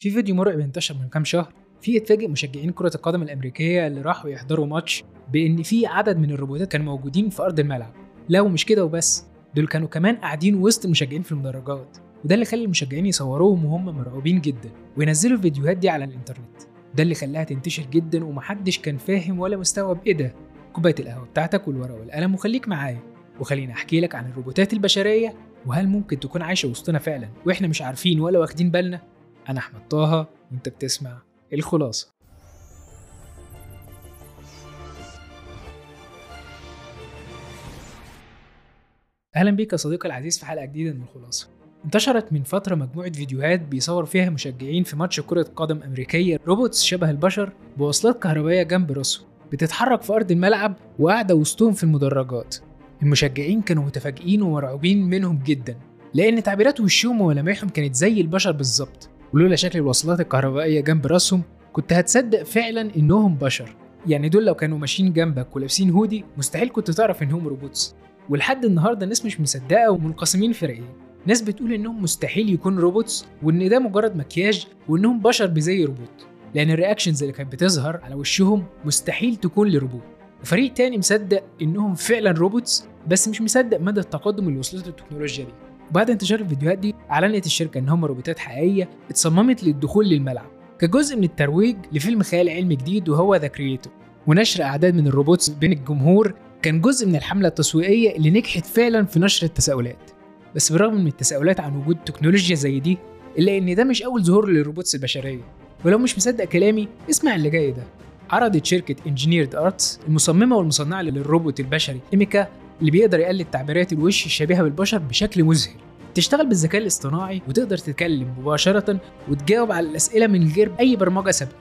في فيديو مرعب انتشر من كام شهر فيه اتفاجئ مشجعين كرة القدم الأمريكية اللي راحوا يحضروا ماتش بإن في عدد من الروبوتات كانوا موجودين في أرض الملعب. لا ومش كده وبس. دول كانوا كمان قاعدين وسط المشجعين في المدرجات. وده اللي خلى المشجعين يصوروهم وهم مرعوبين جدا وينزلوا الفيديوهات دي على الإنترنت. ده اللي خلاها تنتشر جدا ومحدش كان فاهم ولا مستوعب إيه ده. كوباية القهوة بتاعتك والورقة والقلم وخليك معايا. وخليني أحكي لك عن الروبوتات البشرية وهل ممكن تكون عايشة وسطنا فعلا وإحنا مش عارفين ولا واخدين بالنا؟ أنا أحمد طه وأنت بتسمع الخلاصة. أهلا بيك يا صديقي العزيز في حلقة جديدة من الخلاصة. انتشرت من فترة مجموعة فيديوهات بيصور فيها مشجعين في ماتش كرة قدم أمريكية روبوتس شبه البشر بوصلات كهربائية جنب راسهم بتتحرك في أرض الملعب وقاعدة وسطهم في المدرجات. المشجعين كانوا متفاجئين ومرعوبين منهم جدا لأن تعبيرات وشهم وملامحهم كانت زي البشر بالظبط. ولولا شكل الوصلات الكهربائية جنب راسهم كنت هتصدق فعلا إنهم بشر. يعني دول لو كانوا ماشيين جنبك ولابسين هودي مستحيل كنت تعرف إنهم robots. ولحد النهارده الناس مش مصدقة ومنقسمين فريقين. ناس بتقول إنهم مستحيل يكون robots وإن ده مجرد مكياج وإنهم بشر بزي روبوت. لأن ال reactions اللي كانت بتظهر على وشهم مستحيل تكون لروبوت. وفريق تاني مصدق إنهم فعلا robots بس مش مصدق مدى التقدم اللي وصلت له التكنولوجيا دي. وبعد انتشار الفيديوهات دي أعلنت الشركة إن هم روبوتات حقيقية اتصممت للدخول للملعب كجزء من الترويج لفيلم خيال علمي جديد وهو The Creator ونشر أعداد من ال robots بين الجمهور كان جزء من الحملة التسويقية اللي نجحت فعلا في نشر التساؤلات. بس بالرغم من التساؤلات عن وجود تكنولوجيا زي دي إلا إن ده مش أول ظهور لل robots البشرية. ولو مش مصدق كلامي اسمع اللي جاي ده. عرضت شركة Engineered Arts المصممة والمصنعة للروبوت البشري إيميكا اللي بيقدر يقلد تعبيرات الوش الشبيهة بالبشر بشكل مذهل. تشتغل بالذكاء الاصطناعي وتقدر تتكلم مباشرة وتجاوب على الأسئلة من غير أي برمجة سابقة.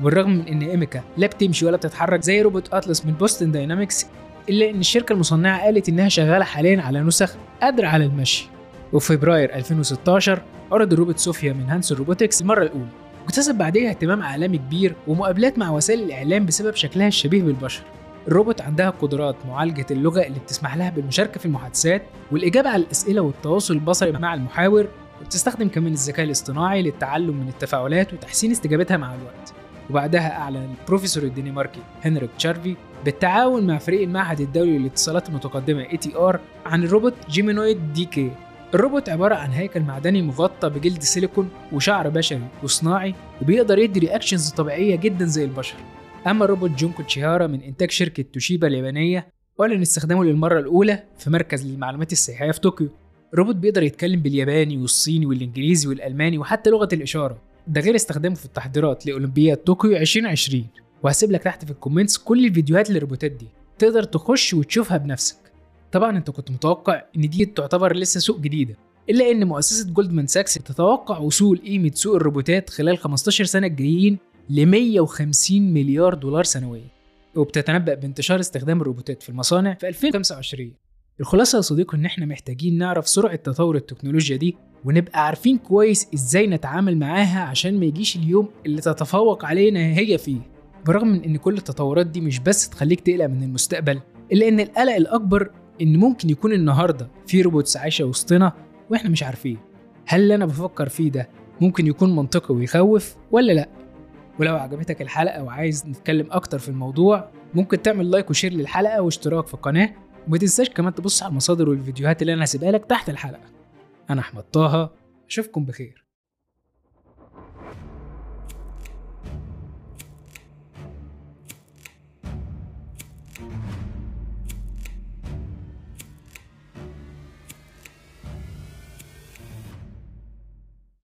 بالرغم من إن إيميكا لا بتمشي ولا بتتحرك زي روبوت اتلس من Boston Dynamics إلا إن الشركة المصنعة قالت إنها شغالة حاليا على نسخ قادرة على المشي. وفي فبراير 2016 عرض الروبوت صوفيا من Hanson Robotics المرة الأولى. واكتسب بعدها اهتمام عالمي كبير ومقابلات مع وسائل الإعلام بسبب شكلها الشبيه بالبشر. الروبوت عندها قدرات معالجة اللغة اللي بتسمح لها بالمشاركة في المحادثات والإجابة على الأسئلة والتواصل البصري مع المحاور وبتستخدم كمان الذكاء الاصطناعي للتعلم من التفاعلات وتحسين استجابتها مع الوقت. وبعدها أعلن البروفيسور الدنماركي هنريك شارفي بالتعاون مع فريق المعهد الدولي للاتصالات المتقدمة ATR عن الروبوت Geminoid DK. الروبوت عبارة عن هيكل معدني مغطى بجلد سيليكون وشعر بشري وصناعي وبيقدر يدي reactions طبيعية جدا زي البشر. أما الروبوت جونكو تشيهارا من إنتاج شركة توشيبا اليابانية أعلن استخدامه للمرة الأولى في مركز للمعلومات السياحية في طوكيو. الروبوت بيقدر يتكلم بالياباني والصيني والإنجليزي والألماني وحتى لغة الإشارة. ده غير استخدامه في التحضيرات لأولمبياد طوكيو 2020 وهسيب لك تحت في ال comments كل الفيديوهات للروبوتات دي. تقدر تخش وتشوفها بنفسك. طبعا أنت كنت متوقع إن دي تعتبر لسه سوق جديده إلا إن مؤسسة جولدمان ساكس تتوقع وصول قيمة سوق الروبوتات خلال 15 سنة الجايين ل 150 مليار دولار سنويا وبتتنبأ بانتشار استخدام الروبوتات في المصانع في 2025 الخلاصة يا صديقي إن إحنا محتاجين نعرف سرعة تطور التكنولوجيا دي ونبقى عارفين كويس إزاي نتعامل معاها عشان ما يجيش اليوم اللي تتفوق علينا هي فيه. برغم من إن كل التطورات دي مش بس تخليك تقلق من المستقبل إلا إن القلق الأكبر إن ممكن يكون النهارده في robots عايشة وسطنا وإحنا مش عارفين. هل اللي أنا بفكر فيه ده ممكن يكون منطقي ويخوف ولا لأ؟ ولو عجبتك الحلقة وعايز نتكلم أكتر في الموضوع ممكن تعمل like و share للحلقة واشتراك في القناة. وما تنساش كمان تبص على المصادر والفيديوهات اللي أنا هسيبها لك تحت الحلقة. أنا أحمد طه أشوفكم بخير.